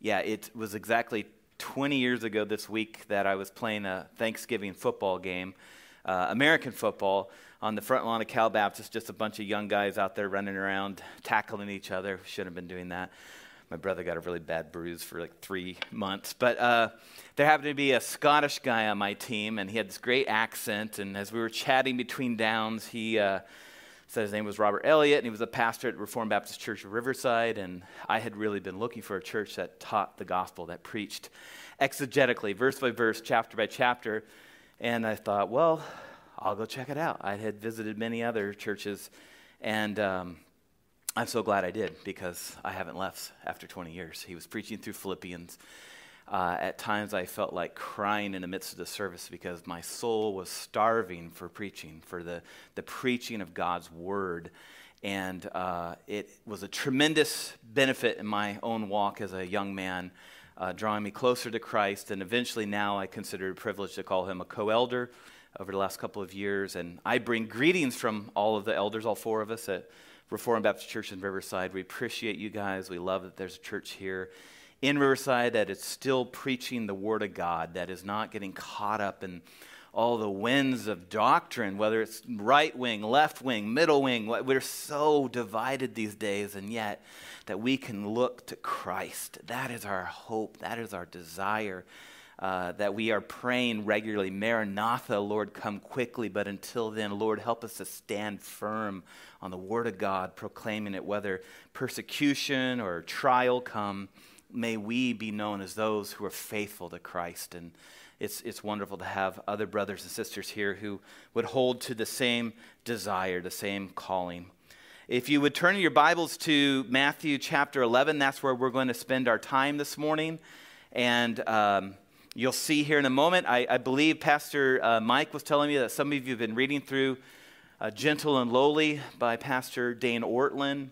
yeah, it was exactly 20 years ago this week that I was playing a Thanksgiving football game, uh, American football, on the front lawn of Cal Baptist. Just a bunch of young guys out there running around, tackling each other. Shouldn't have been doing that. My brother got a really bad bruise for like three months. But uh, there happened to be a Scottish guy on my team, and he had this great accent. And as we were chatting between downs, he. Uh, said his name was Robert Elliott, and he was a pastor at Reformed Baptist Church of Riverside. And I had really been looking for a church that taught the gospel, that preached exegetically, verse by verse, chapter by chapter. And I thought, well, I'll go check it out. I had visited many other churches, and um, I'm so glad I did because I haven't left after 20 years. He was preaching through Philippians. Uh, at times, I felt like crying in the midst of the service because my soul was starving for preaching, for the, the preaching of God's word. And uh, it was a tremendous benefit in my own walk as a young man, uh, drawing me closer to Christ. And eventually, now I consider it a privilege to call him a co elder over the last couple of years. And I bring greetings from all of the elders, all four of us at Reformed Baptist Church in Riverside. We appreciate you guys. We love that there's a church here in Riverside that is still preaching the Word of God, that is not getting caught up in all the winds of doctrine, whether it's right wing, left wing, middle wing. We're so divided these days, and yet that we can look to Christ. That is our hope, that is our desire. Uh, that we are praying regularly, Maranatha, Lord, come quickly. But until then, Lord, help us to stand firm on the Word of God, proclaiming it, whether persecution or trial come may we be known as those who are faithful to Christ. And it's, it's wonderful to have other brothers and sisters here who would hold to the same desire, the same calling. If you would turn your Bibles to Matthew chapter 11, that's where we're going to spend our time this morning. And um, you'll see here in a moment, I, I believe Pastor uh, Mike was telling me that some of you have been reading through uh, Gentle and Lowly by Pastor Dane Ortlund.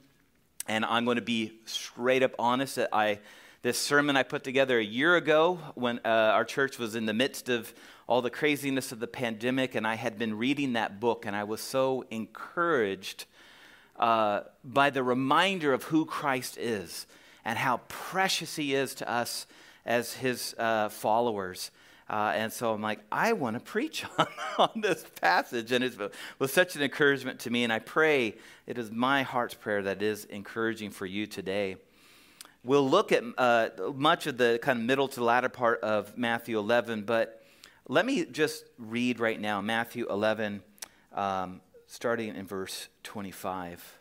And I'm going to be straight up honest that I this sermon I put together a year ago when uh, our church was in the midst of all the craziness of the pandemic, and I had been reading that book, and I was so encouraged uh, by the reminder of who Christ is and how precious he is to us as his uh, followers. Uh, and so I'm like, I want to preach on, on this passage. And it was such an encouragement to me. And I pray it is my heart's prayer that is encouraging for you today. We'll look at uh, much of the kind of middle to latter part of Matthew 11, but let me just read right now Matthew 11, um, starting in verse 25.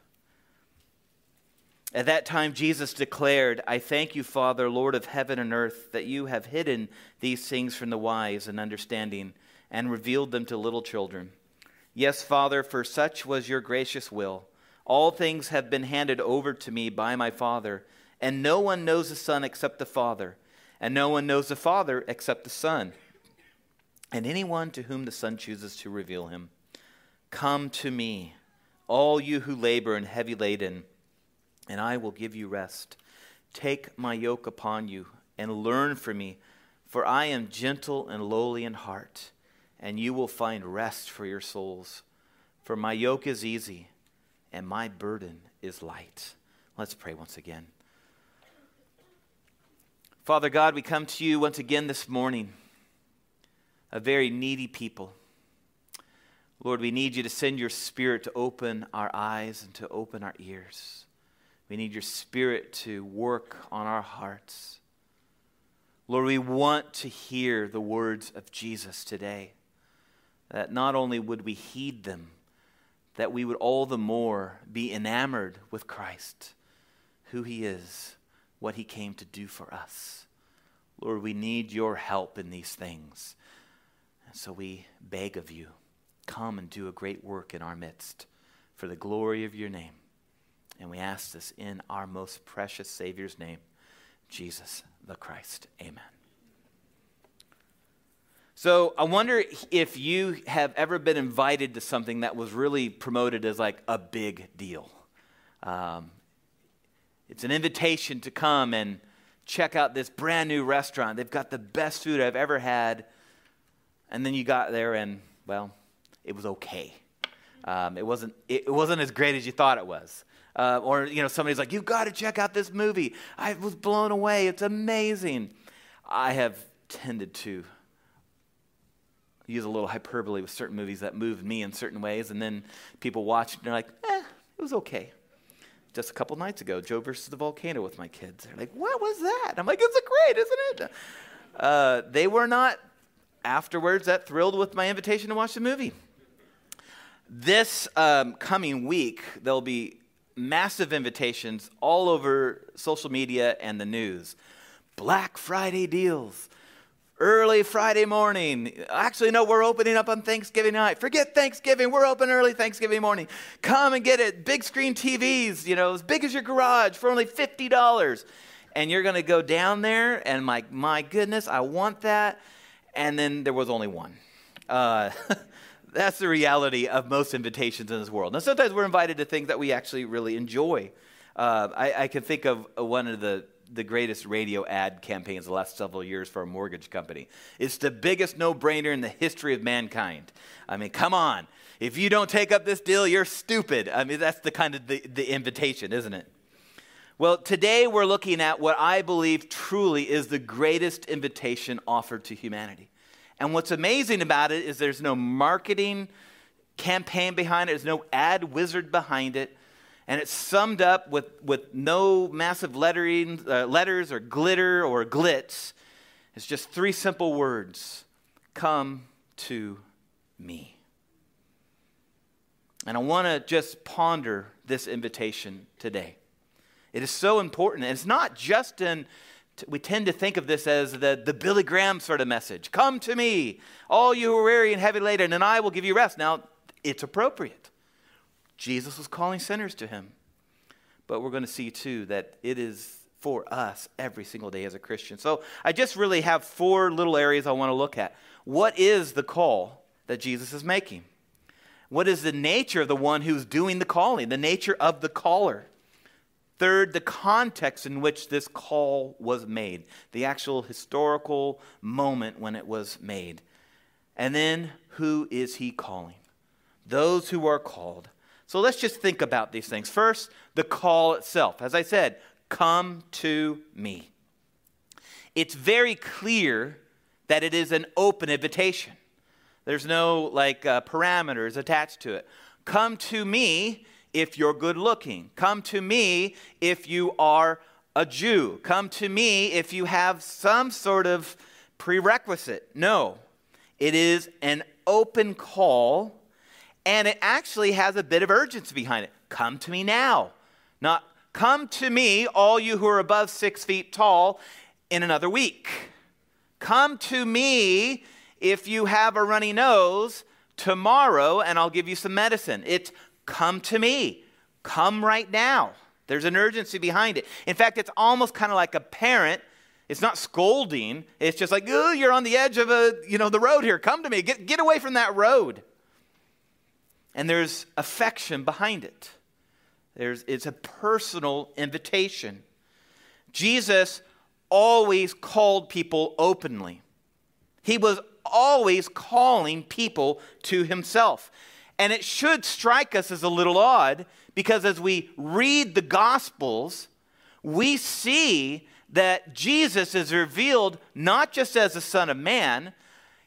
At that time, Jesus declared, I thank you, Father, Lord of heaven and earth, that you have hidden these things from the wise and understanding and revealed them to little children. Yes, Father, for such was your gracious will. All things have been handed over to me by my Father. And no one knows the Son except the Father, and no one knows the Father except the Son, and anyone to whom the Son chooses to reveal him. Come to me, all you who labor and heavy laden, and I will give you rest. Take my yoke upon you and learn from me, for I am gentle and lowly in heart, and you will find rest for your souls. For my yoke is easy, and my burden is light. Let's pray once again. Father God, we come to you once again this morning, a very needy people. Lord, we need you to send your spirit to open our eyes and to open our ears. We need your spirit to work on our hearts. Lord, we want to hear the words of Jesus today. That not only would we heed them, that we would all the more be enamored with Christ, who he is what he came to do for us. Lord, we need your help in these things. And so we beg of you, come and do a great work in our midst for the glory of your name. And we ask this in our most precious Savior's name, Jesus the Christ. Amen. So I wonder if you have ever been invited to something that was really promoted as like a big deal. Um, it's an invitation to come and check out this brand new restaurant. They've got the best food I've ever had. And then you got there and, well, it was okay. Um, it, wasn't, it wasn't as great as you thought it was. Uh, or, you know, somebody's like, you've got to check out this movie. I was blown away. It's amazing. I have tended to use a little hyperbole with certain movies that moved me in certain ways, and then people watch and they're like, eh, it was okay. Just a couple nights ago, Joe versus the volcano with my kids. They're like, what was that? I'm like, it's great, isn't it? Uh, they were not afterwards that thrilled with my invitation to watch the movie. This um, coming week, there'll be massive invitations all over social media and the news. Black Friday deals, early Friday morning. Actually, no, we're opening up on Thanksgiving night. Forget Thanksgiving, we're open early Thanksgiving morning. Come and get it. Big screen TVs, you know, as big as your garage for only $50. And you're going to go down there, and my, my goodness, I want that. And then there was only one. Uh, that's the reality of most invitations in this world. Now, sometimes we're invited to things that we actually really enjoy. Uh, I, I can think of one of the the greatest radio ad campaigns the last several years for a mortgage company. It's the biggest no brainer in the history of mankind. I mean, come on. If you don't take up this deal, you're stupid. I mean, that's the kind of the, the invitation, isn't it? Well, today we're looking at what I believe truly is the greatest invitation offered to humanity. And what's amazing about it is there's no marketing campaign behind it, there's no ad wizard behind it and it's summed up with, with no massive lettering, uh, letters or glitter or glitz. It's just three simple words Come to me. And I want to just ponder this invitation today. It is so important. And it's not just in, we tend to think of this as the, the Billy Graham sort of message Come to me, all you who are weary and heavy laden, and I will give you rest. Now, it's appropriate. Jesus was calling sinners to him. But we're going to see too that it is for us every single day as a Christian. So I just really have four little areas I want to look at. What is the call that Jesus is making? What is the nature of the one who's doing the calling, the nature of the caller? Third, the context in which this call was made, the actual historical moment when it was made. And then, who is he calling? Those who are called. So let's just think about these things. First, the call itself. As I said, come to me. It's very clear that it is an open invitation. There's no like uh, parameters attached to it. Come to me if you're good looking. Come to me if you are a Jew. Come to me if you have some sort of prerequisite. No, it is an open call and it actually has a bit of urgency behind it. Come to me now. Not come to me, all you who are above six feet tall, in another week. Come to me if you have a runny nose tomorrow, and I'll give you some medicine. It's come to me. Come right now. There's an urgency behind it. In fact, it's almost kind of like a parent. It's not scolding. It's just like, oh, you're on the edge of a, you know, the road here. Come to me. Get, get away from that road and there's affection behind it. There's, it's a personal invitation. Jesus always called people openly, he was always calling people to himself. And it should strike us as a little odd because as we read the Gospels, we see that Jesus is revealed not just as the Son of Man,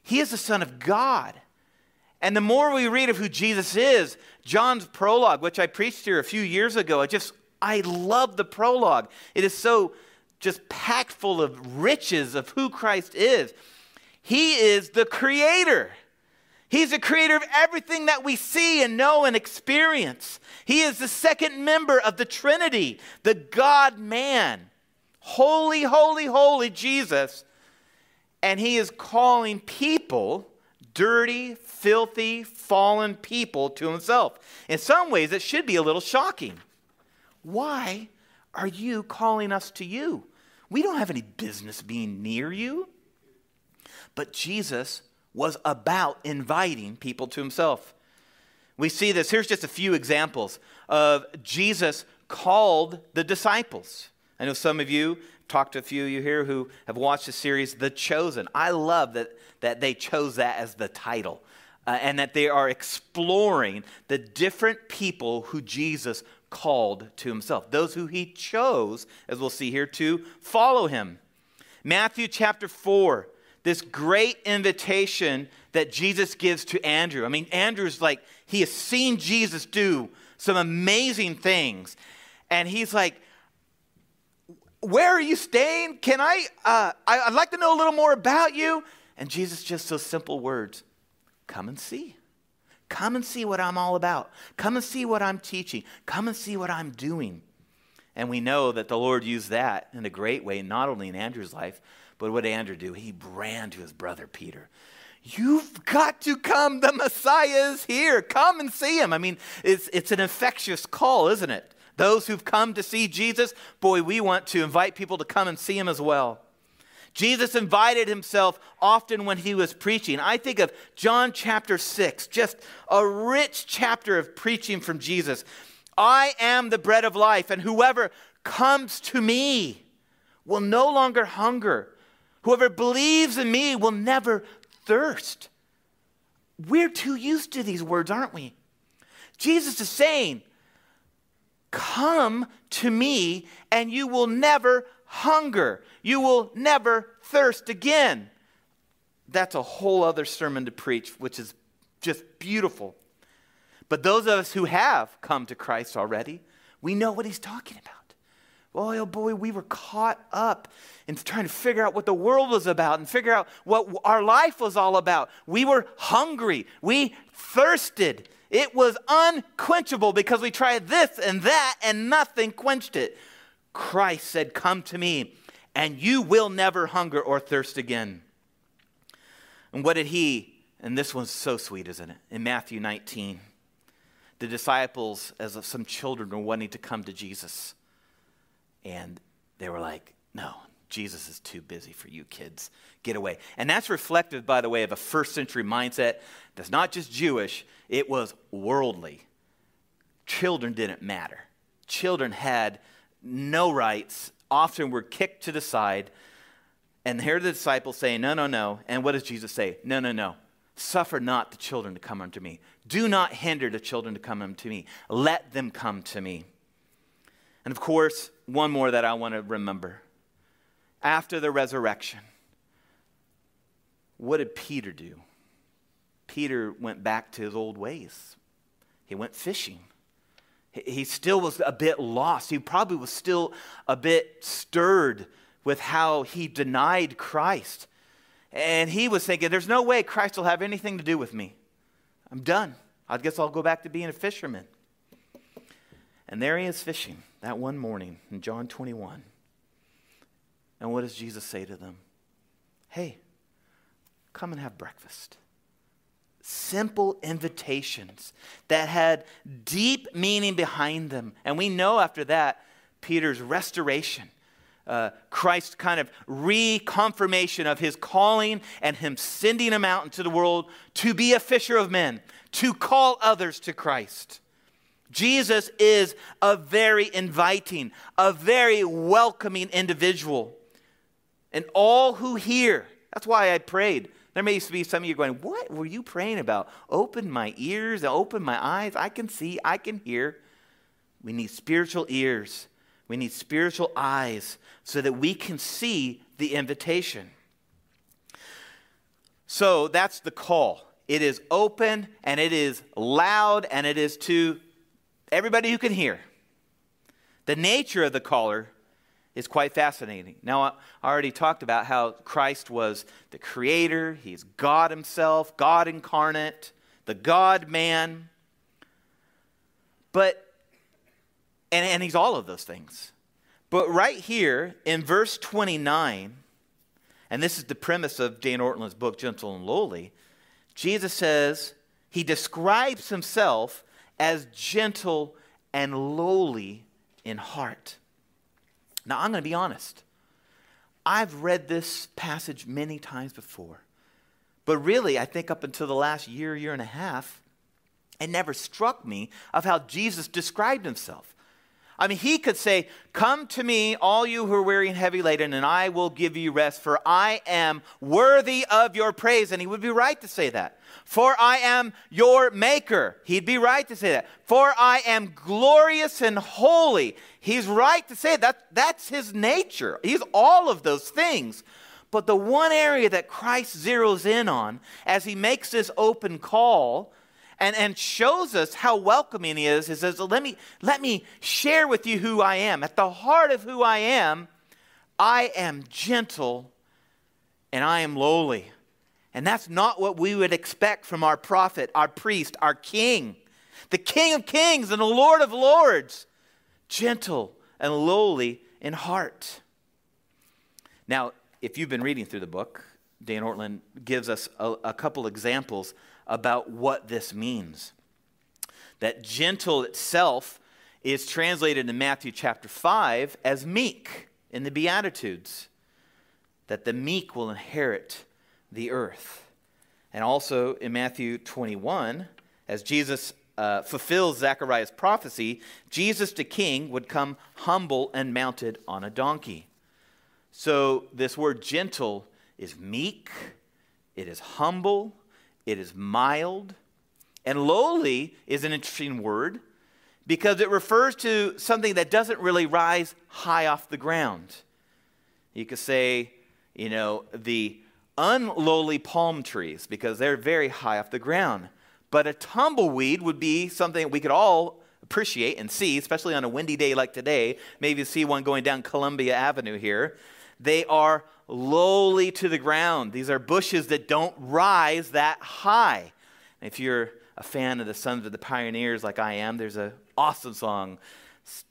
he is the Son of God. And the more we read of who Jesus is, John's prologue, which I preached here a few years ago, I just, I love the prologue. It is so just packed full of riches of who Christ is. He is the creator. He's the creator of everything that we see and know and experience. He is the second member of the Trinity, the God man. Holy, holy, holy Jesus. And he is calling people dirty, filthy, fallen people to himself. In some ways, it should be a little shocking. Why are you calling us to you? We don't have any business being near you. But Jesus was about inviting people to himself. We see this. Here's just a few examples of Jesus called the disciples. I know some of you talked to a few of you here who have watched the series The Chosen. I love that, that they chose that as the title uh, and that they are exploring the different people who Jesus called to himself, those who he chose, as we'll see here, to follow him. Matthew chapter 4, this great invitation that Jesus gives to Andrew. I mean, Andrew's like, he has seen Jesus do some amazing things. And he's like, Where are you staying? Can I, uh, I, I'd like to know a little more about you. And Jesus just those simple words come and see. Come and see what I'm all about. Come and see what I'm teaching. Come and see what I'm doing. And we know that the Lord used that in a great way, not only in Andrew's life, but what did Andrew do? He ran to his brother Peter. You've got to come. The Messiah is here. Come and see him. I mean, it's, it's an infectious call, isn't it? Those who've come to see Jesus, boy, we want to invite people to come and see him as well. Jesus invited himself often when he was preaching. I think of John chapter 6, just a rich chapter of preaching from Jesus. I am the bread of life, and whoever comes to me will no longer hunger. Whoever believes in me will never thirst. We're too used to these words, aren't we? Jesus is saying, Come to me, and you will never hunger. You will never thirst again. That's a whole other sermon to preach, which is just beautiful. But those of us who have come to Christ already, we know what he's talking about. Boy, oh boy, we were caught up in trying to figure out what the world was about and figure out what our life was all about. We were hungry. We thirsted. It was unquenchable because we tried this and that and nothing quenched it. Christ said, Come to me, and you will never hunger or thirst again. And what did he, and this one's so sweet, isn't it? In Matthew 19, the disciples, as some children, were wanting to come to Jesus. And they were like, No, Jesus is too busy for you kids. Get away. And that's reflective, by the way, of a first century mindset that's not just Jewish, it was worldly. Children didn't matter. Children had no rights, often were kicked to the side. And here the disciples saying, No, no, no. And what does Jesus say? No, no, no. Suffer not the children to come unto me. Do not hinder the children to come unto me. Let them come to me. And of course, one more that I want to remember. After the resurrection, what did Peter do? Peter went back to his old ways. He went fishing. He still was a bit lost. He probably was still a bit stirred with how he denied Christ. And he was thinking, there's no way Christ will have anything to do with me. I'm done. I guess I'll go back to being a fisherman. And there he is fishing that one morning in John 21. And what does Jesus say to them? Hey, come and have breakfast simple invitations that had deep meaning behind them. And we know after that, Peter's restoration, uh, Christ's kind of reconfirmation of his calling and him sending him out into the world to be a fisher of men, to call others to Christ. Jesus is a very inviting, a very welcoming individual. And all who hear, that's why I prayed there may be some of you going, What were you praying about? Open my ears, open my eyes. I can see, I can hear. We need spiritual ears, we need spiritual eyes so that we can see the invitation. So that's the call. It is open and it is loud and it is to everybody who can hear. The nature of the caller is quite fascinating. Now, I already talked about how Christ was the creator, he's God himself, God incarnate, the God man. But, and, and he's all of those things. But right here in verse 29, and this is the premise of Dan Ortlund's book, Gentle and Lowly, Jesus says, he describes himself as gentle and lowly in heart. Now, I'm going to be honest. I've read this passage many times before. But really, I think up until the last year, year and a half, it never struck me of how Jesus described himself. I mean, he could say, Come to me, all you who are weary and heavy laden, and I will give you rest, for I am worthy of your praise. And he would be right to say that. For I am your maker. He'd be right to say that. For I am glorious and holy. He's right to say that. That's his nature. He's all of those things. But the one area that Christ zeroes in on as he makes this open call and, and shows us how welcoming he is. He says, let me, let me share with you who I am. At the heart of who I am, I am gentle and I am lowly. And that's not what we would expect from our prophet, our priest, our king, the King of kings and the Lord of lords, gentle and lowly in heart. Now, if you've been reading through the book, Dan Ortlund gives us a, a couple examples about what this means. That gentle itself is translated in Matthew chapter 5 as meek in the Beatitudes, that the meek will inherit the earth. And also in Matthew 21, as Jesus uh, fulfills Zechariah's prophecy, Jesus the king would come humble and mounted on a donkey. So this word gentle is meek, it is humble, it is mild. And lowly is an interesting word because it refers to something that doesn't really rise high off the ground. You could say, you know, the unlowly palm trees because they're very high off the ground. But a tumbleweed would be something we could all appreciate and see, especially on a windy day like today. Maybe you see one going down Columbia Avenue here. They are lowly to the ground. These are bushes that don't rise that high. If you're a fan of the Sons of the Pioneers like I am, there's an awesome song.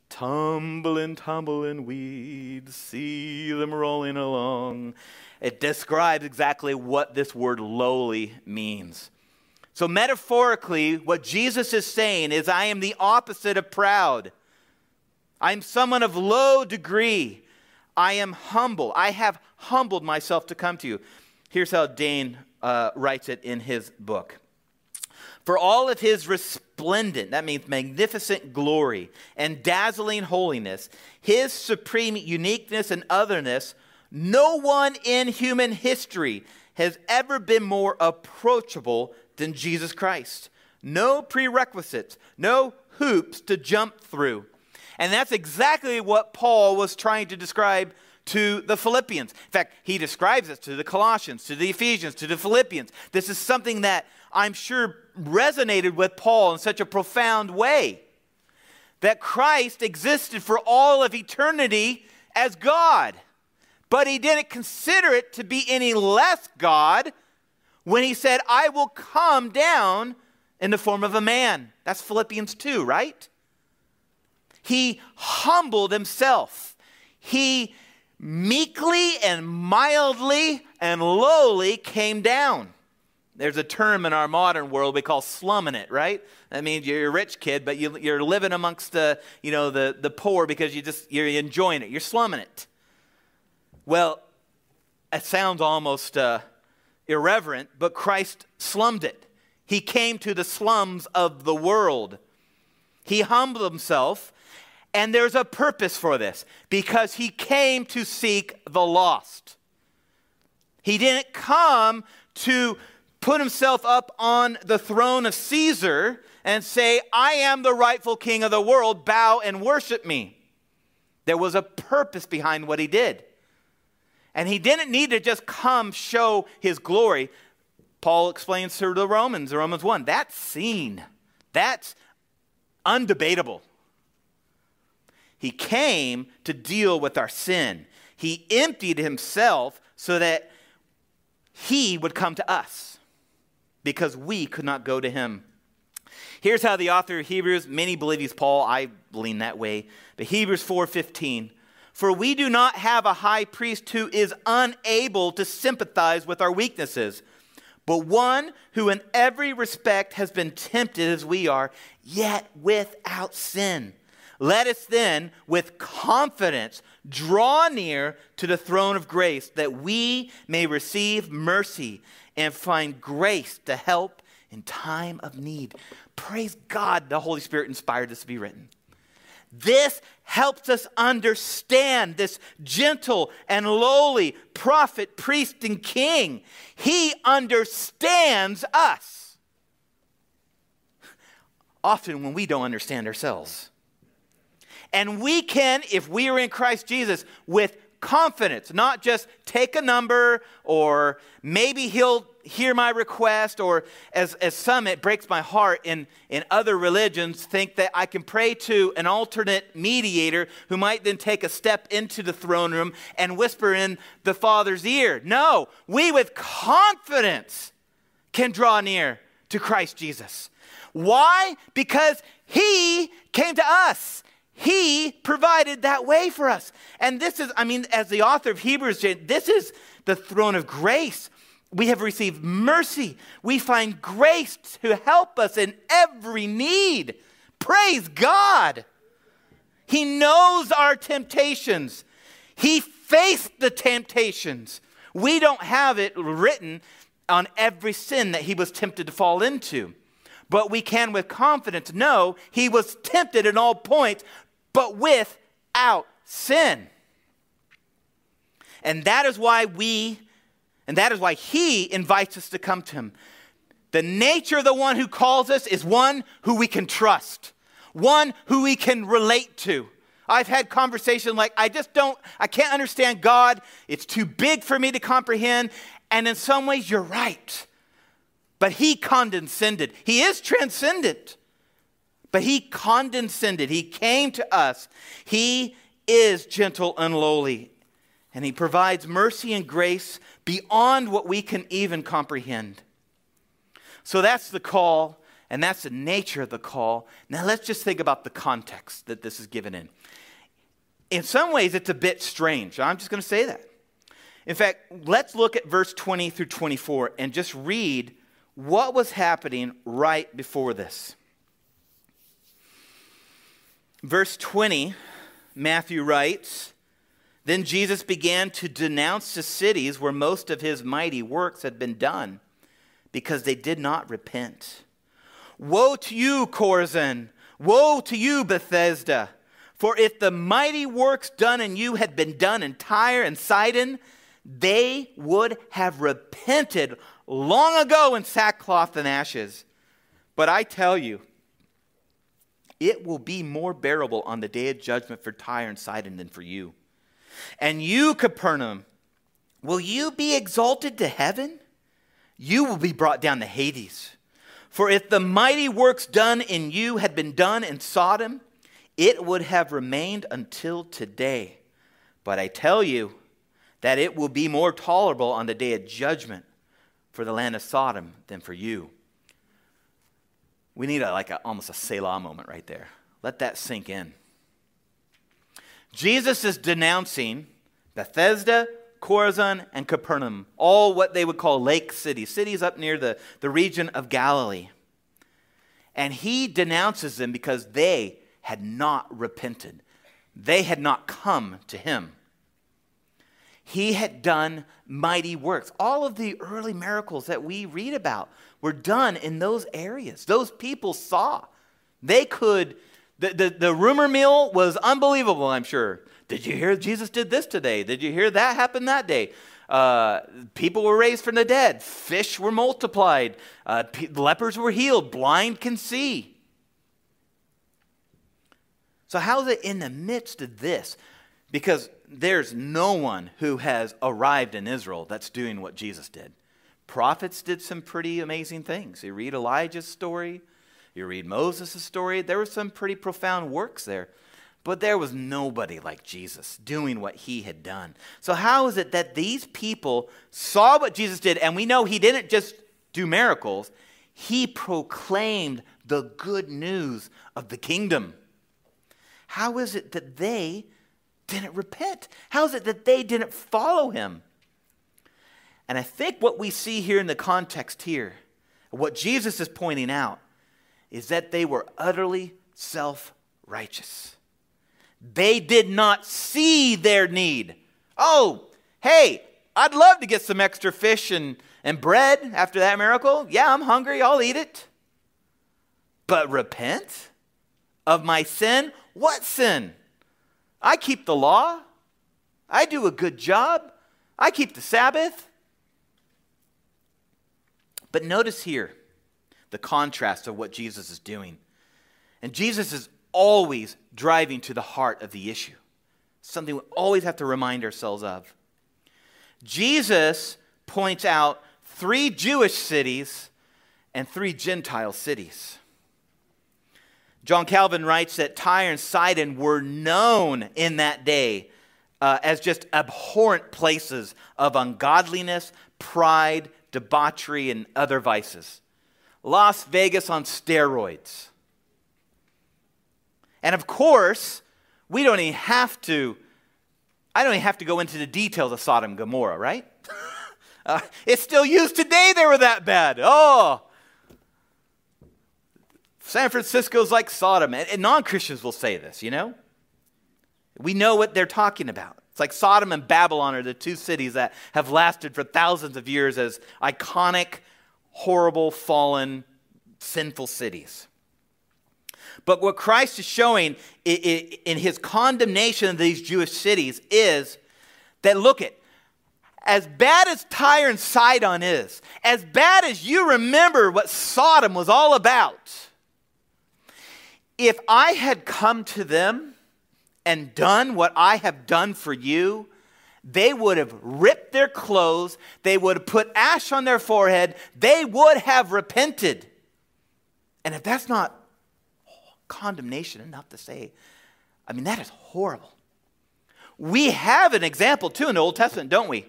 Tumbling, tumbling weeds, see them rolling along. It describes exactly what this word lowly means. So, metaphorically, what Jesus is saying is, I am the opposite of proud. I'm someone of low degree. I am humble. I have humbled myself to come to you. Here's how Dane uh, writes it in his book. For all of his resplendent, that means magnificent glory and dazzling holiness, his supreme uniqueness and otherness, no one in human history has ever been more approachable than Jesus Christ. No prerequisites, no hoops to jump through. And that's exactly what Paul was trying to describe to the Philippians. In fact, he describes it to the Colossians, to the Ephesians, to the Philippians. This is something that I'm sure resonated with Paul in such a profound way. That Christ existed for all of eternity as God, but he didn't consider it to be any less God when he said, I will come down in the form of a man. That's Philippians 2, right? He humbled himself. He meekly and mildly and lowly came down. There's a term in our modern world we call slumming it, right? That means you're a rich kid, but you, are living amongst the, you know, the, the poor because you just, you're enjoying it. You're slumming it. Well, it sounds almost uh, irreverent, but Christ slummed it. He came to the slums of the world. He humbled himself and there's a purpose for this because he came to seek the lost. He didn't come to put himself up on the throne of Caesar and say, I am the rightful king of the world, bow and worship me. There was a purpose behind what he did. And he didn't need to just come show his glory. Paul explains to the Romans, Romans 1, that's seen. That's undebatable. He came to deal with our sin. He emptied himself so that he would come to us because we could not go to him. Here's how the author of Hebrews, many believe he's Paul, I lean that way, but Hebrews 4:15, for we do not have a high priest who is unable to sympathize with our weaknesses, but one who in every respect has been tempted as we are, yet without sin. Let us then, with confidence, draw near to the throne of grace that we may receive mercy and find grace to help in time of need. Praise God, the Holy Spirit inspired this to be written. This helps us understand this gentle and lowly prophet, priest, and king. He understands us. Often when we don't understand ourselves. And we can, if we are in Christ Jesus, with confidence, not just take a number or maybe he'll hear my request, or as, as some, it breaks my heart in, in other religions, think that I can pray to an alternate mediator who might then take a step into the throne room and whisper in the Father's ear. No, we with confidence can draw near to Christ Jesus. Why? Because he came to us. He provided that way for us. And this is, I mean, as the author of Hebrews, this is the throne of grace. We have received mercy. We find grace to help us in every need. Praise God. He knows our temptations. He faced the temptations. We don't have it written on every sin that he was tempted to fall into. But we can with confidence know he was tempted in all points, but without sin. And that is why we, and that is why he invites us to come to him. The nature of the one who calls us is one who we can trust, one who we can relate to. I've had conversations like, I just don't, I can't understand God. It's too big for me to comprehend. And in some ways, you're right. But he condescended. He is transcendent. But he condescended. He came to us. He is gentle and lowly. And he provides mercy and grace beyond what we can even comprehend. So that's the call, and that's the nature of the call. Now let's just think about the context that this is given in. In some ways, it's a bit strange. I'm just going to say that. In fact, let's look at verse 20 through 24 and just read what was happening right before this. Verse 20, Matthew writes Then Jesus began to denounce the cities where most of his mighty works had been done because they did not repent. Woe to you, Chorazin! Woe to you, Bethsaida! For if the mighty works done in you had been done in Tyre and Sidon, they would have repented long ago in sackcloth and ashes. But I tell you, it will be more bearable on the day of judgment for Tyre and Sidon than for you. And you, Capernaum, will you be exalted to heaven? You will be brought down to Hades. For if the mighty works done in you had been done in Sodom, it would have remained until today. But I tell you that it will be more tolerable on the day of judgment for the land of Sodom than for you. We need a, like a, almost a Selah moment right there. Let that sink in. Jesus is denouncing Bethesda, Chorazin, and Capernaum, all what they would call lake cities, cities up near the, the region of Galilee. And he denounces them because they had not repented, they had not come to him. He had done mighty works. All of the early miracles that we read about were done in those areas. Those people saw. They could, the, the, the rumor mill was unbelievable, I'm sure. Did you hear Jesus did this today? Did you hear that happen that day? Uh, people were raised from the dead, fish were multiplied, uh, lepers were healed, blind can see. So, how is it in the midst of this? Because there's no one who has arrived in Israel that's doing what Jesus did prophets did some pretty amazing things. You read Elijah's story, you read Moses' story, there were some pretty profound works there. But there was nobody like Jesus doing what he had done. So, how is it that these people saw what Jesus did, and we know he didn't just do miracles, he proclaimed the good news of the kingdom? How is it that they didn't repent? How is it that they didn't follow him? And I think what we see here in the context here, what Jesus is pointing out, is that they were utterly self righteous. They did not see their need. Oh, hey, I'd love to get some extra fish and, and bread after that miracle. Yeah, I'm hungry, I'll eat it. But repent? of my sin. What sin? I keep the law. I do a good job. I keep the Sabbath. But notice here the contrast of what Jesus is doing. And Jesus is always driving to the heart of the issue, something we always have to remind ourselves of. Jesus points out three Jewish cities and three Gentile cities. John Calvin writes that Tyre and Sidon were known in that day uh, as just abhorrent places of ungodliness, pride, debauchery, and other vices. Las Vegas on steroids. And of course, we don't even have to, I don't even have to go into the details of Sodom and Gomorrah, right? uh, it's still used today, they were that bad. Oh, San Francisco's like Sodom. And, and non Christians will say this, you know? We know what they're talking about. It's like Sodom and Babylon are the two cities that have lasted for thousands of years as iconic, horrible, fallen, sinful cities. But what Christ is showing in his condemnation of these Jewish cities is that look at as bad as Tyre and Sidon is, as bad as you remember what Sodom was all about, if I had come to them and done what I have done for you, they would have ripped their clothes, they would have put ash on their forehead, they would have repented. And if that's not condemnation enough to say, I mean, that is horrible. We have an example too in the Old Testament, don't we?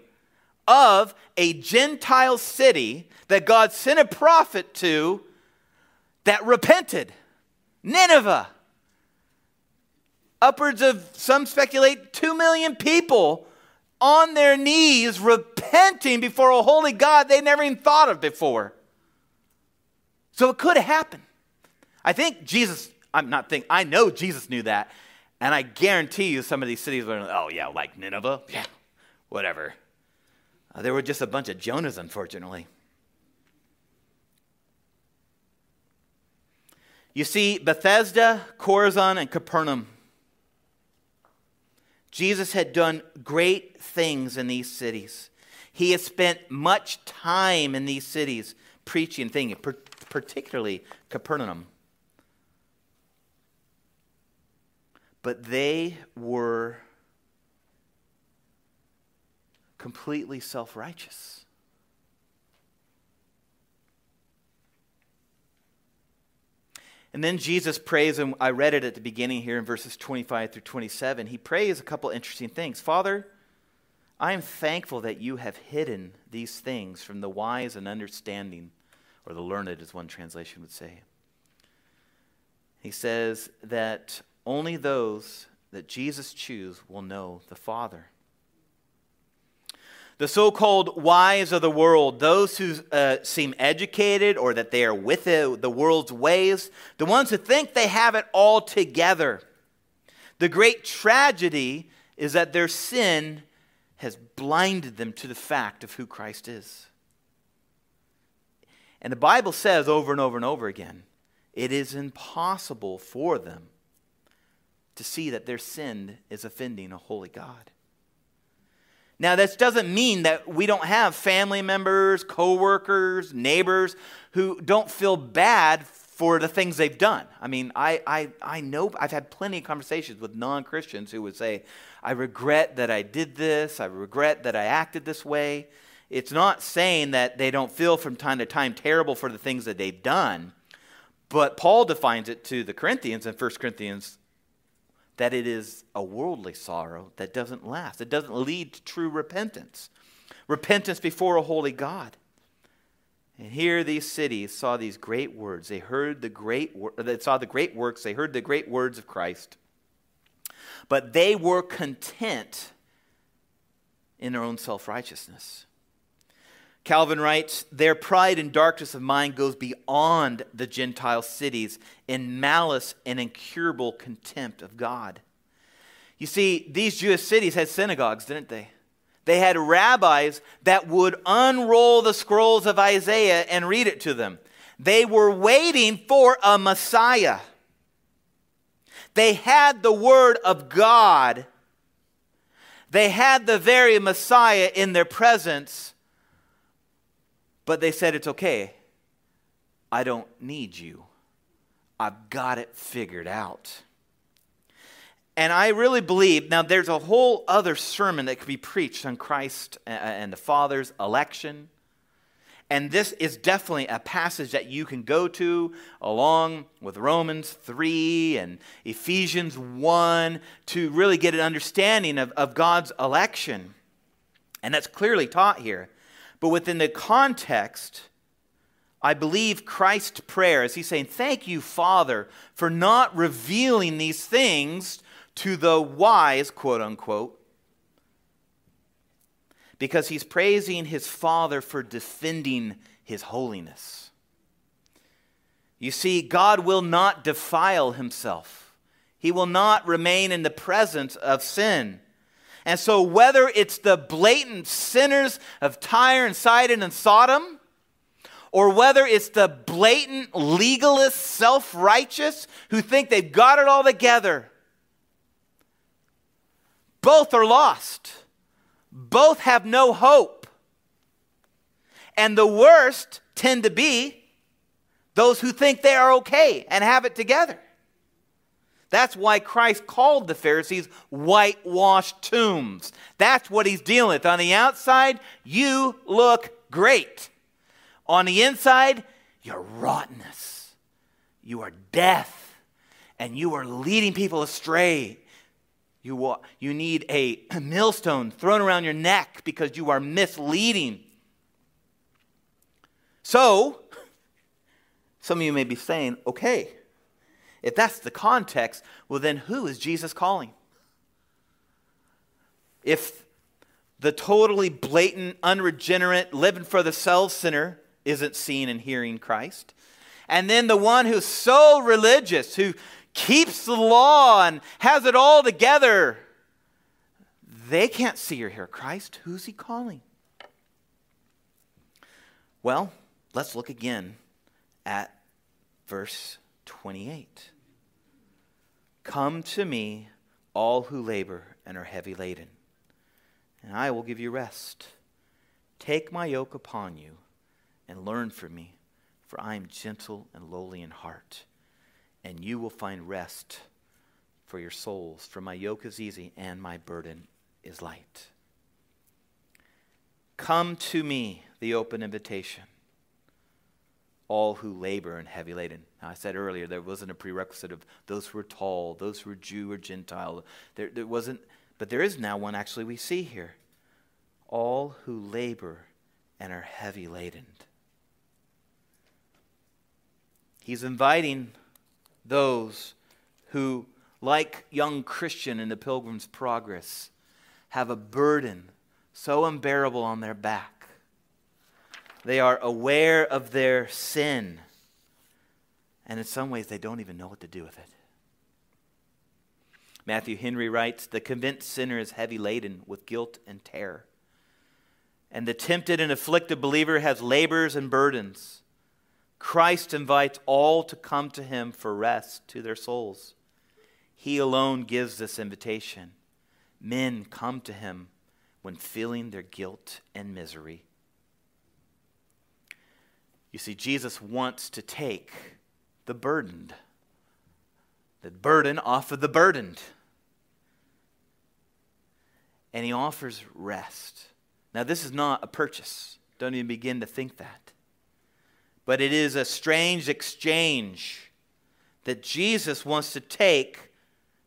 Of a Gentile city that God sent a prophet to that repented. Nineveh. Upwards of, some speculate, 2 million people on their knees repenting before a holy God they never even thought of before. So it could have happened. I think Jesus, I'm not thinking, I know Jesus knew that. And I guarantee you some of these cities were, oh yeah, like Nineveh? Yeah, whatever. Uh, there were just a bunch of Jonahs, unfortunately. You see, Bethesda, Chorazin, and Capernaum. Jesus had done great things in these cities. He had spent much time in these cities preaching and thinking, particularly Capernaum. But they were completely self righteous. And then Jesus prays, and I read it at the beginning here in verses 25 through 27. He prays a couple interesting things. Father, I am thankful that you have hidden these things from the wise and understanding, or the learned, as one translation would say. He says that only those that Jesus choose will know the Father the so called wise of the world, those who uh, seem educated or that they are with the, the world's ways, the ones who think they have it all together. The great tragedy is that their sin has blinded them to the fact of who Christ is. And the Bible says over and over and over again it is impossible for them to see that their sin is offending a holy God. Now, this doesn't mean that we don't have family members, coworkers, neighbors who don't feel bad for the things they've done. I mean, I, I, I know I've had plenty of conversations with non Christians who would say, I regret that I did this, I regret that I acted this way. It's not saying that they don't feel from time to time terrible for the things that they've done, but Paul defines it to the Corinthians in 1 Corinthians that it is a worldly sorrow that doesn't last. It doesn't lead to true repentance. Repentance before a holy God. And here these cities saw these great words. They heard the great they saw the great works, they heard the great words of Christ. But they were content in their own self-righteousness. Calvin writes, Their pride and darkness of mind goes beyond the Gentile cities in malice and incurable contempt of God. You see, these Jewish cities had synagogues, didn't they? They had rabbis that would unroll the scrolls of Isaiah and read it to them. They were waiting for a Messiah. They had the Word of God, they had the very Messiah in their presence, but they said, It's okay. I don't need you. I've got it figured out. And I really believe, now there's a whole other sermon that could be preached on Christ and the Father's election. And this is definitely a passage that you can go to along with Romans 3 and Ephesians 1 to really get an understanding of, of God's election. And that's clearly taught here. But within the context, I believe Christ's prayer is he's saying, Thank you, Father, for not revealing these things to the wise, quote unquote, because he's praising his Father for defending his holiness. You see, God will not defile himself, he will not remain in the presence of sin. And so, whether it's the blatant sinners of Tyre and Sidon and Sodom, or whether it's the blatant legalist, self righteous who think they've got it all together, both are lost. Both have no hope. And the worst tend to be those who think they are okay and have it together. That's why Christ called the Pharisees whitewashed tombs. That's what he's dealing with. On the outside, you look great. On the inside, you're rottenness. You are death. And you are leading people astray. You, you need a millstone thrown around your neck because you are misleading. So, some of you may be saying, okay, if that's the context, well, then who is Jesus calling? If the totally blatant, unregenerate, living for the self sinner isn't seeing and hearing Christ. And then the one who's so religious, who keeps the law and has it all together, they can't see or hear Christ. Who's he calling? Well, let's look again at verse 28. Come to me, all who labor and are heavy laden, and I will give you rest. Take my yoke upon you and learn from me, for I am gentle and lowly in heart, and you will find rest for your souls. For my yoke is easy and my burden is light. Come to me, the open invitation, all who labor and heavy laden. Now, I said earlier there wasn't a prerequisite of those who were tall, those who were Jew or Gentile. There, there wasn't, but there is now one actually we see here. All who labor and are heavy laden. He's inviting those who, like young Christian in the Pilgrim's Progress, have a burden so unbearable on their back. They are aware of their sin, and in some ways, they don't even know what to do with it. Matthew Henry writes The convinced sinner is heavy laden with guilt and terror. And the tempted and afflicted believer has labors and burdens. Christ invites all to come to him for rest to their souls. He alone gives this invitation. Men come to him when feeling their guilt and misery. You see, Jesus wants to take the burdened, the burden off of the burdened. And he offers rest. Now, this is not a purchase. Don't even begin to think that but it is a strange exchange that Jesus wants to take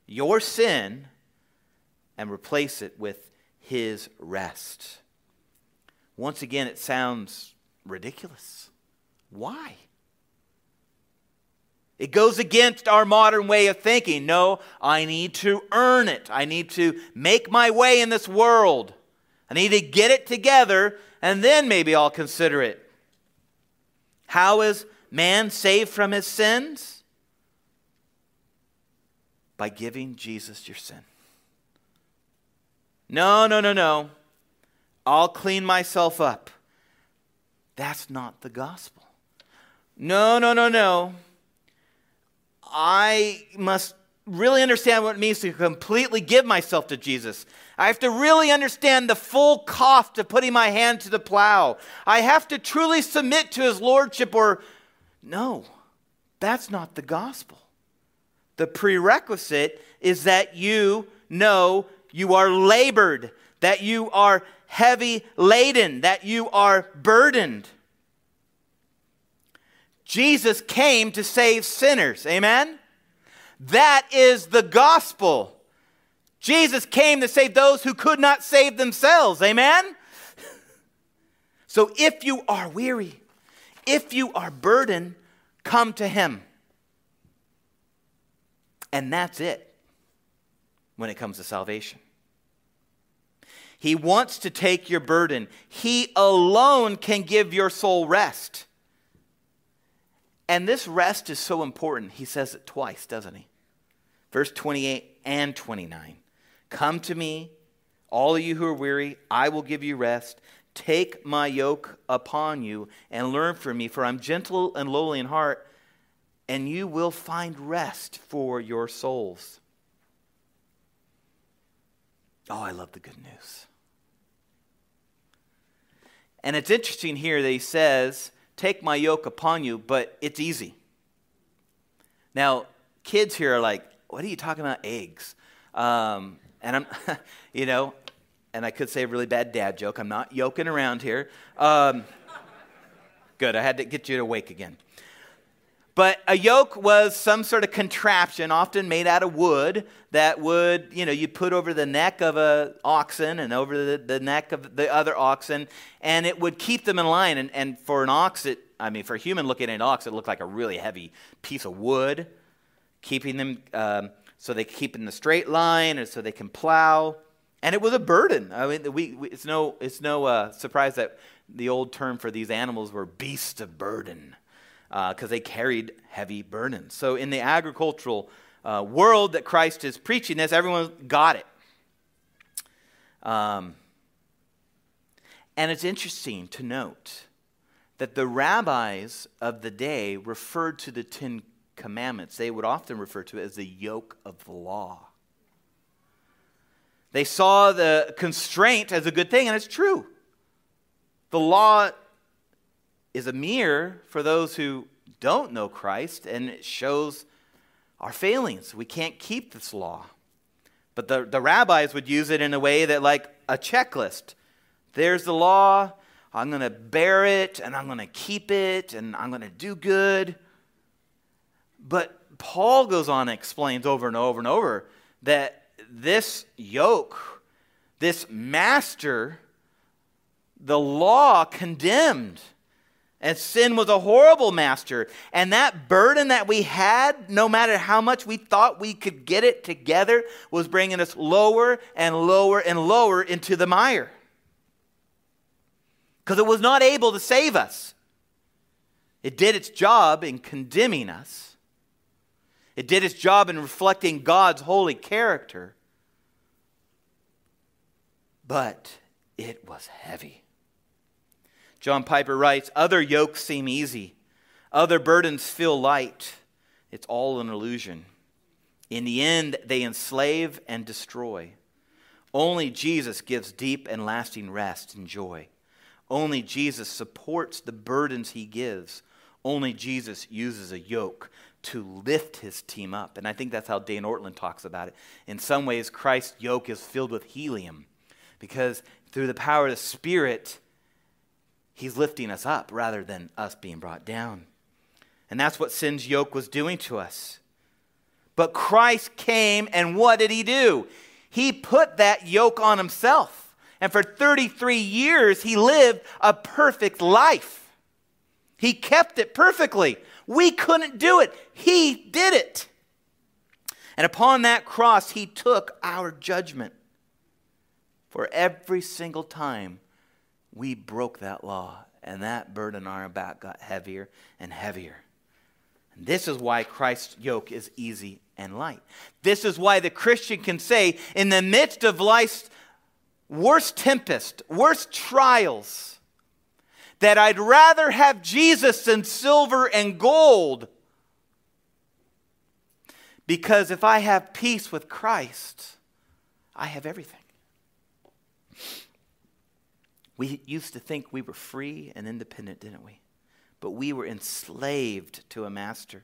your sin and replace it with his rest. Once again, it sounds ridiculous. Why? It goes against our modern way of thinking. No, I need to earn it. I need to make my way in this world. I need to get it together, and then maybe I'll consider it. How is man saved from his sins? By giving Jesus your sin. No, no, no, no. I'll clean myself up. That's not the gospel. No, no, no, no. I must really understand what it means to completely give myself to Jesus. I have to really understand the full cost of putting my hand to the plow. I have to truly submit to his lordship, or no, that's not the gospel. The prerequisite is that you know you are labored, that you are heavy laden, that you are burdened. Jesus came to save sinners. Amen? That is the gospel. Jesus came to save those who could not save themselves. Amen? So if you are weary, if you are burdened, come to Him. And that's it when it comes to salvation. He wants to take your burden. He alone can give your soul rest. And this rest is so important. He says it twice, doesn't he? Verse 28 and 29. Come to me, all of you who are weary, I will give you rest. Take my yoke upon you and learn from me, for I'm gentle and lowly in heart, and you will find rest for your souls. Oh, I love the good news. And it's interesting here that he says, Take my yoke upon you, but it's easy. Now, kids here are like, What are you talking about, eggs? Um, and I'm, you know, and I could say a really bad dad joke. I'm not yoking around here. Um, good, I had to get you awake again. But a yoke was some sort of contraption, often made out of wood, that would, you know, you put over the neck of a oxen and over the, the neck of the other oxen, and it would keep them in line. And, and for an ox, it, I mean, for a human looking at an ox, it looked like a really heavy piece of wood, keeping them um, so they keep in the straight line and so they can plow. And it was a burden. I mean, we, we it's no, it's no uh, surprise that the old term for these animals were beasts of burden because uh, they carried heavy burdens. So, in the agricultural uh, world that Christ is preaching this, everyone got it. Um, and it's interesting to note that the rabbis of the day referred to the Ten Commandments, they would often refer to it as the yoke of the law. They saw the constraint as a good thing, and it's true. The law is a mirror for those who don't know Christ, and it shows our failings. We can't keep this law. But the, the rabbis would use it in a way that, like a checklist. There's the law. I'm going to bear it, and I'm going to keep it, and I'm going to do good. But Paul goes on and explains over and over and over that this yoke, this master, the law condemned. And sin was a horrible master. And that burden that we had, no matter how much we thought we could get it together, was bringing us lower and lower and lower into the mire. Because it was not able to save us. It did its job in condemning us, it did its job in reflecting God's holy character. But it was heavy. John Piper writes Other yokes seem easy, other burdens feel light. It's all an illusion. In the end, they enslave and destroy. Only Jesus gives deep and lasting rest and joy. Only Jesus supports the burdens he gives. Only Jesus uses a yoke to lift his team up. And I think that's how Dane Ortlund talks about it. In some ways, Christ's yoke is filled with helium because through the power of the Spirit, He's lifting us up rather than us being brought down. And that's what sin's yoke was doing to us. But Christ came, and what did he do? He put that yoke on himself. And for 33 years, he lived a perfect life. He kept it perfectly. We couldn't do it, he did it. And upon that cross, he took our judgment for every single time we broke that law, and that burden on our back got heavier and heavier. And this is why Christ's yoke is easy and light. This is why the Christian can say, in the midst of life's worst tempest, worst trials, that I'd rather have Jesus than silver and gold. Because if I have peace with Christ, I have everything. We used to think we were free and independent, didn't we? But we were enslaved to a master.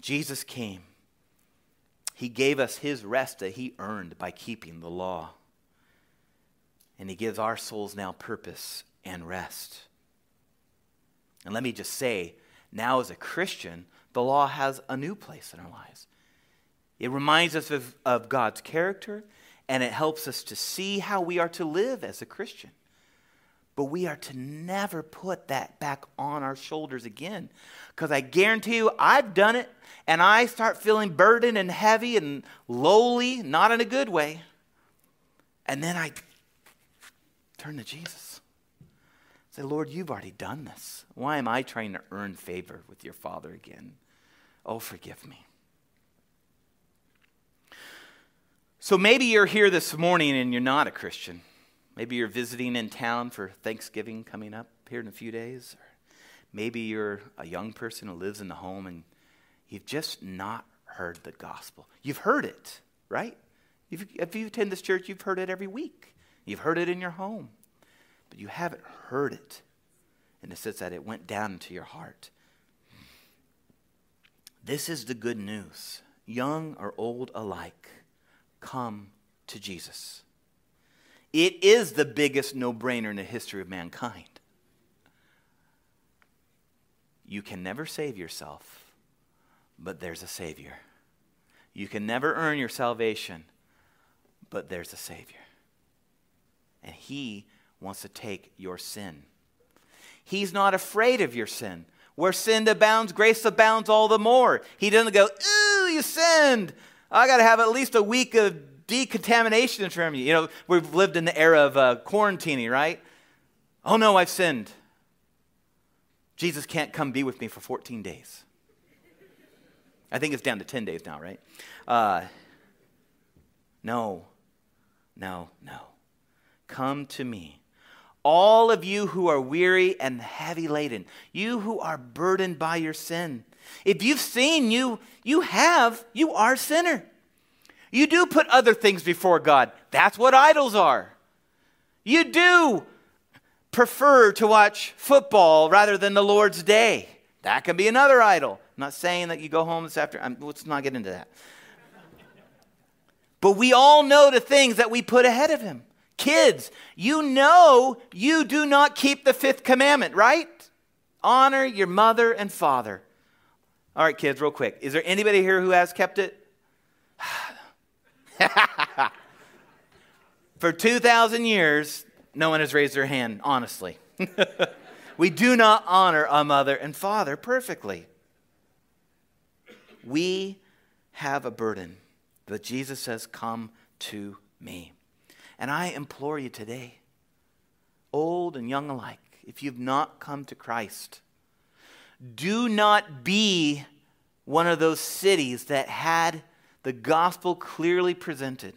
Jesus came. He gave us his rest that he earned by keeping the law. And he gives our souls now purpose and rest. And let me just say, now as a Christian, the law has a new place in our lives. It reminds us of, of God's character, and it helps us to see how we are to live as a Christian. But we are to never put that back on our shoulders again. Because I guarantee you, I've done it, and I start feeling burdened and heavy and lowly, not in a good way. And then I turn to Jesus. Say, Lord, you've already done this. Why am I trying to earn favor with your Father again? Oh, forgive me. So maybe you're here this morning and you're not a Christian. Maybe you're visiting in town for Thanksgiving coming up here in a few days. Or maybe you're a young person who lives in the home and you've just not heard the gospel. You've heard it, right? You've, if you attend this church, you've heard it every week. You've heard it in your home, but you haven't heard it in the sense that it went down into your heart. This is the good news. Young or old alike, come to Jesus. It is the biggest no brainer in the history of mankind. You can never save yourself, but there's a Savior. You can never earn your salvation, but there's a Savior. And He wants to take your sin. He's not afraid of your sin. Where sin abounds, grace abounds all the more. He doesn't go, ooh, you sinned. I got to have at least a week of decontamination from you. You know, we've lived in the era of uh, quarantining, right? Oh no, I've sinned. Jesus can't come be with me for 14 days. I think it's down to 10 days now, right? Uh, no, no, no. Come to me. All of you who are weary and heavy laden, you who are burdened by your sin. If you've seen you, you have, you are a sinner. You do put other things before God. That's what idols are. You do prefer to watch football rather than the Lord's day. That can be another idol. I'm not saying that you go home this afternoon. Let's not get into that. But we all know the things that we put ahead of Him. Kids, you know you do not keep the fifth commandment, right? Honor your mother and father. All right, kids, real quick. Is there anybody here who has kept it? For 2,000 years, no one has raised their hand, honestly. we do not honor a mother and father perfectly. We have a burden, but Jesus says, Come to me. And I implore you today, old and young alike, if you've not come to Christ, do not be one of those cities that had the gospel clearly presented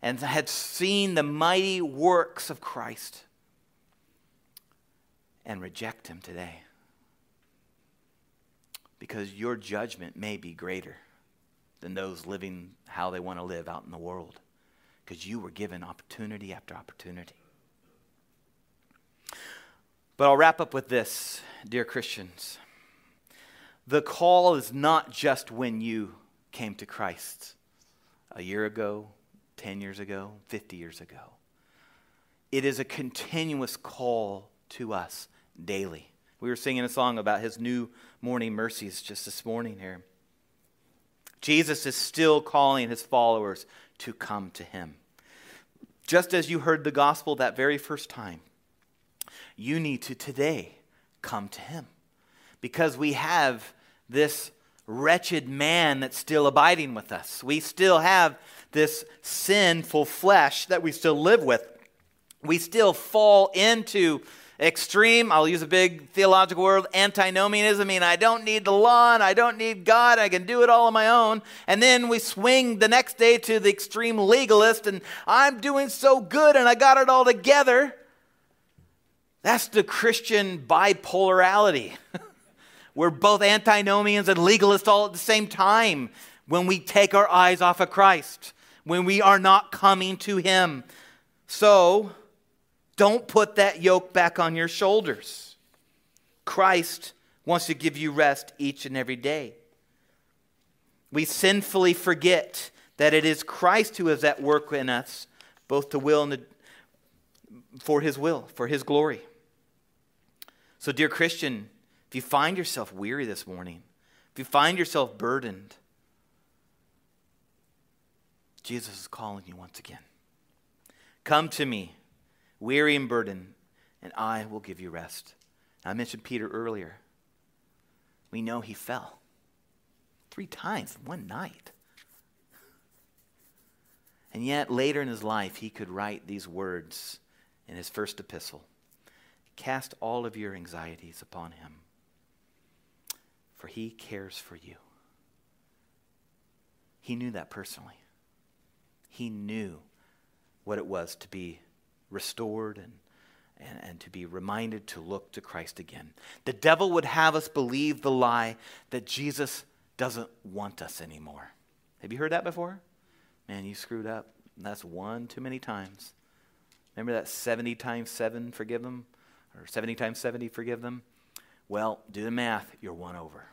and had seen the mighty works of Christ and reject him today. Because your judgment may be greater than those living how they want to live out in the world. Because you were given opportunity after opportunity. But I'll wrap up with this, dear Christians. The call is not just when you came to Christ a year ago, 10 years ago, 50 years ago. It is a continuous call to us daily. We were singing a song about his new morning mercies just this morning here. Jesus is still calling his followers to come to him. Just as you heard the gospel that very first time, you need to today come to him because we have this wretched man that's still abiding with us. We still have this sinful flesh that we still live with. We still fall into extreme, I'll use a big theological word, antinomianism. I mean, I don't need the law and I don't need God. I can do it all on my own. And then we swing the next day to the extreme legalist and I'm doing so good and I got it all together. That's the Christian bipolarity. we're both antinomians and legalists all at the same time when we take our eyes off of Christ, when we are not coming to Him. So, don't put that yoke back on your shoulders. Christ wants to give you rest each and every day. We sinfully forget that it is Christ who is at work in us, both to will and to, for his will, for his glory. So, dear Christian, if you find yourself weary this morning, if you find yourself burdened, Jesus is calling you once again. Come to me, weary and burdened, and I will give you rest. I mentioned Peter earlier. We know he fell three times in one night. And yet, later in his life, he could write these words in his first epistle Cast all of your anxieties upon him, for he cares for you. He knew that personally. He knew what it was to be restored and, and, and, to be reminded to look to Christ again. The devil would have us believe the lie that Jesus doesn't want us anymore. Have you heard that before? Man, you screwed up. That's one too many times. Remember that 70 times 7 forgive them? Or 70 times 70 forgive them? Well, do the math, you're one over.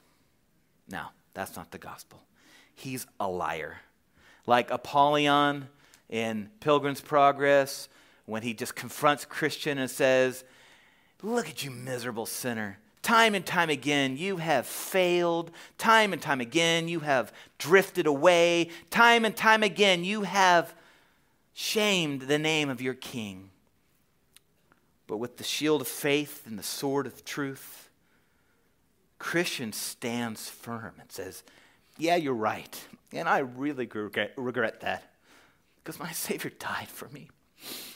Now, that's not the gospel. He's a liar. Like Apollyon in Pilgrim's Progress, when he just confronts Christian and says, Look at you, miserable sinner. Time and time again, you have failed. Time and time again, you have drifted away. Time and time again, you have shamed the name of your king. But with the shield of faith and the sword of truth, Christian stands firm and says, Yeah, you're right. And I really regret, regret that because my Savior died for me.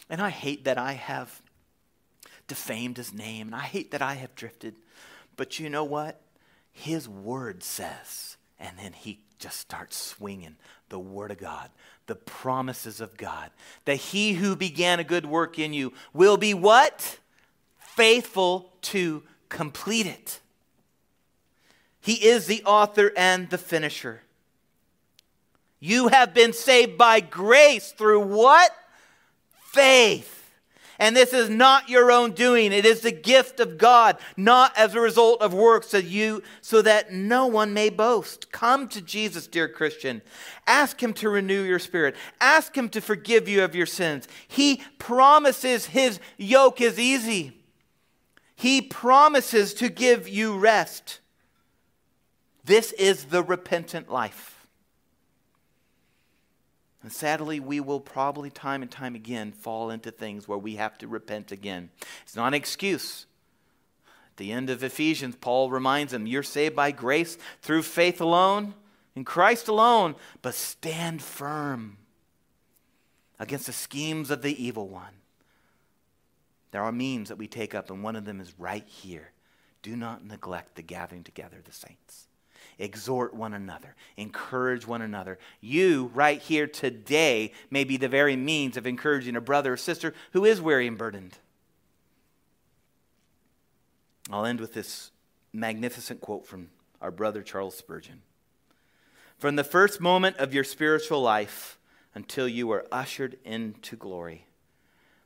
And I hate that I have defamed his name, and I hate that I have drifted. But you know what? His word says, and then he just starts swinging the word of God, the promises of God, that he who began a good work in you will be what? Faithful to complete it. He is the author and the finisher. You have been saved by grace through what? Faith. And this is not your own doing. It is the gift of God, not as a result of works so you so that no one may boast. Come to Jesus, dear Christian. Ask him to renew your spirit. Ask him to forgive you of your sins. He promises his yoke is easy. He promises to give you rest. This is the repentant life. And sadly, we will probably time and time again fall into things where we have to repent again. It's not an excuse. At the end of Ephesians, Paul reminds them you're saved by grace through faith alone, in Christ alone, but stand firm against the schemes of the evil one. There are means that we take up, and one of them is right here. Do not neglect the gathering together of the saints exhort one another, encourage one another. You, right here today, may be the very means of encouraging a brother or sister who is weary and burdened. I'll end with this magnificent quote from our brother Charles Spurgeon. From the first moment of your spiritual life until you are ushered into glory,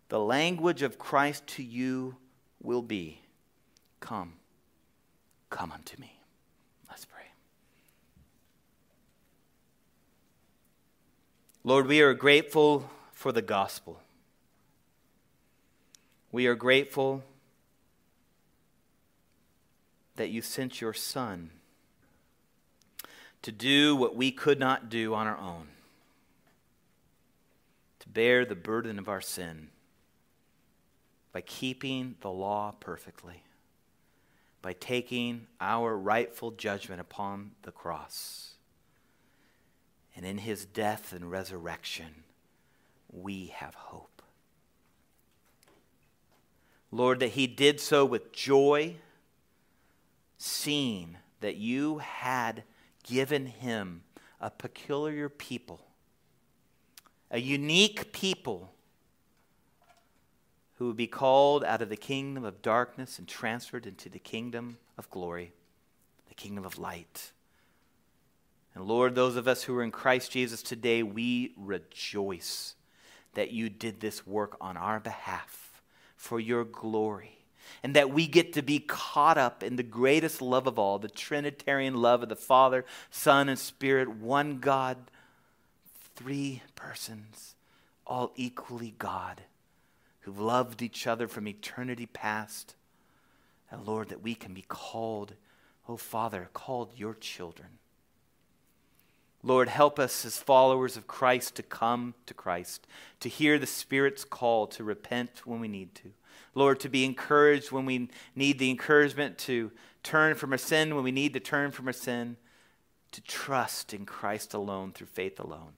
the language of Christ to you will be Come, come unto me. Lord, we are grateful for the gospel. We are grateful that you sent your Son to do what we could not do on our own, to bear the burden of our sin by keeping the law perfectly, by taking our rightful judgment upon the cross and in his death and resurrection, we have hope. Lord, that he did so with joy, seeing that you had given him a peculiar people, a unique people who would be called out of the kingdom of darkness and transferred into the kingdom of glory. the kingdom of light. And Lord, those of us who are in Christ Jesus today, we rejoice that you did this work on our behalf for your glory. And that we get to be caught up in the greatest love of all, the Trinitarian love of the Father, Son, and Spirit, one God, three persons, all equally God, who've loved each other from eternity past. And Lord, that we can be called, oh Father, called your children. Lord, help us as followers of Christ to come to Christ, to hear the Spirit's call to repent when we need to. Lord, to be encouraged when we need the encouragement, to turn from our sin when we need to turn from our sin, to trust in Christ alone through faith alone.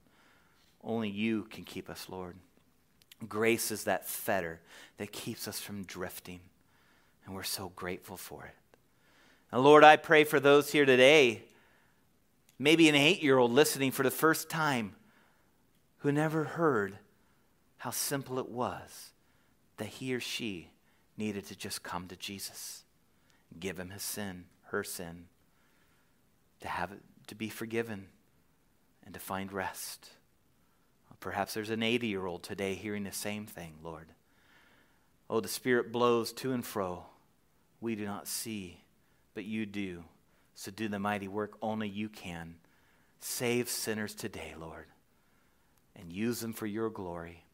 Only you can keep us, Lord. Grace is that fetter that keeps us from drifting, and we're so grateful for it. And Lord, I pray for those here today maybe an eight year old listening for the first time who never heard how simple it was that he or she needed to just come to Jesus, give him his sin, her sin, to have it to be forgiven and to find rest. Perhaps there's an 80 year old today hearing the same thing, Lord. Oh, the Spirit blows to and fro. We do not see, but you do. So do the mighty work only you can. Save sinners today, Lord, and use them for your glory.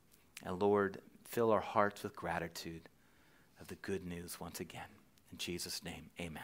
And Lord, fill our hearts with gratitude of the good news once again. In Jesus' name, amen.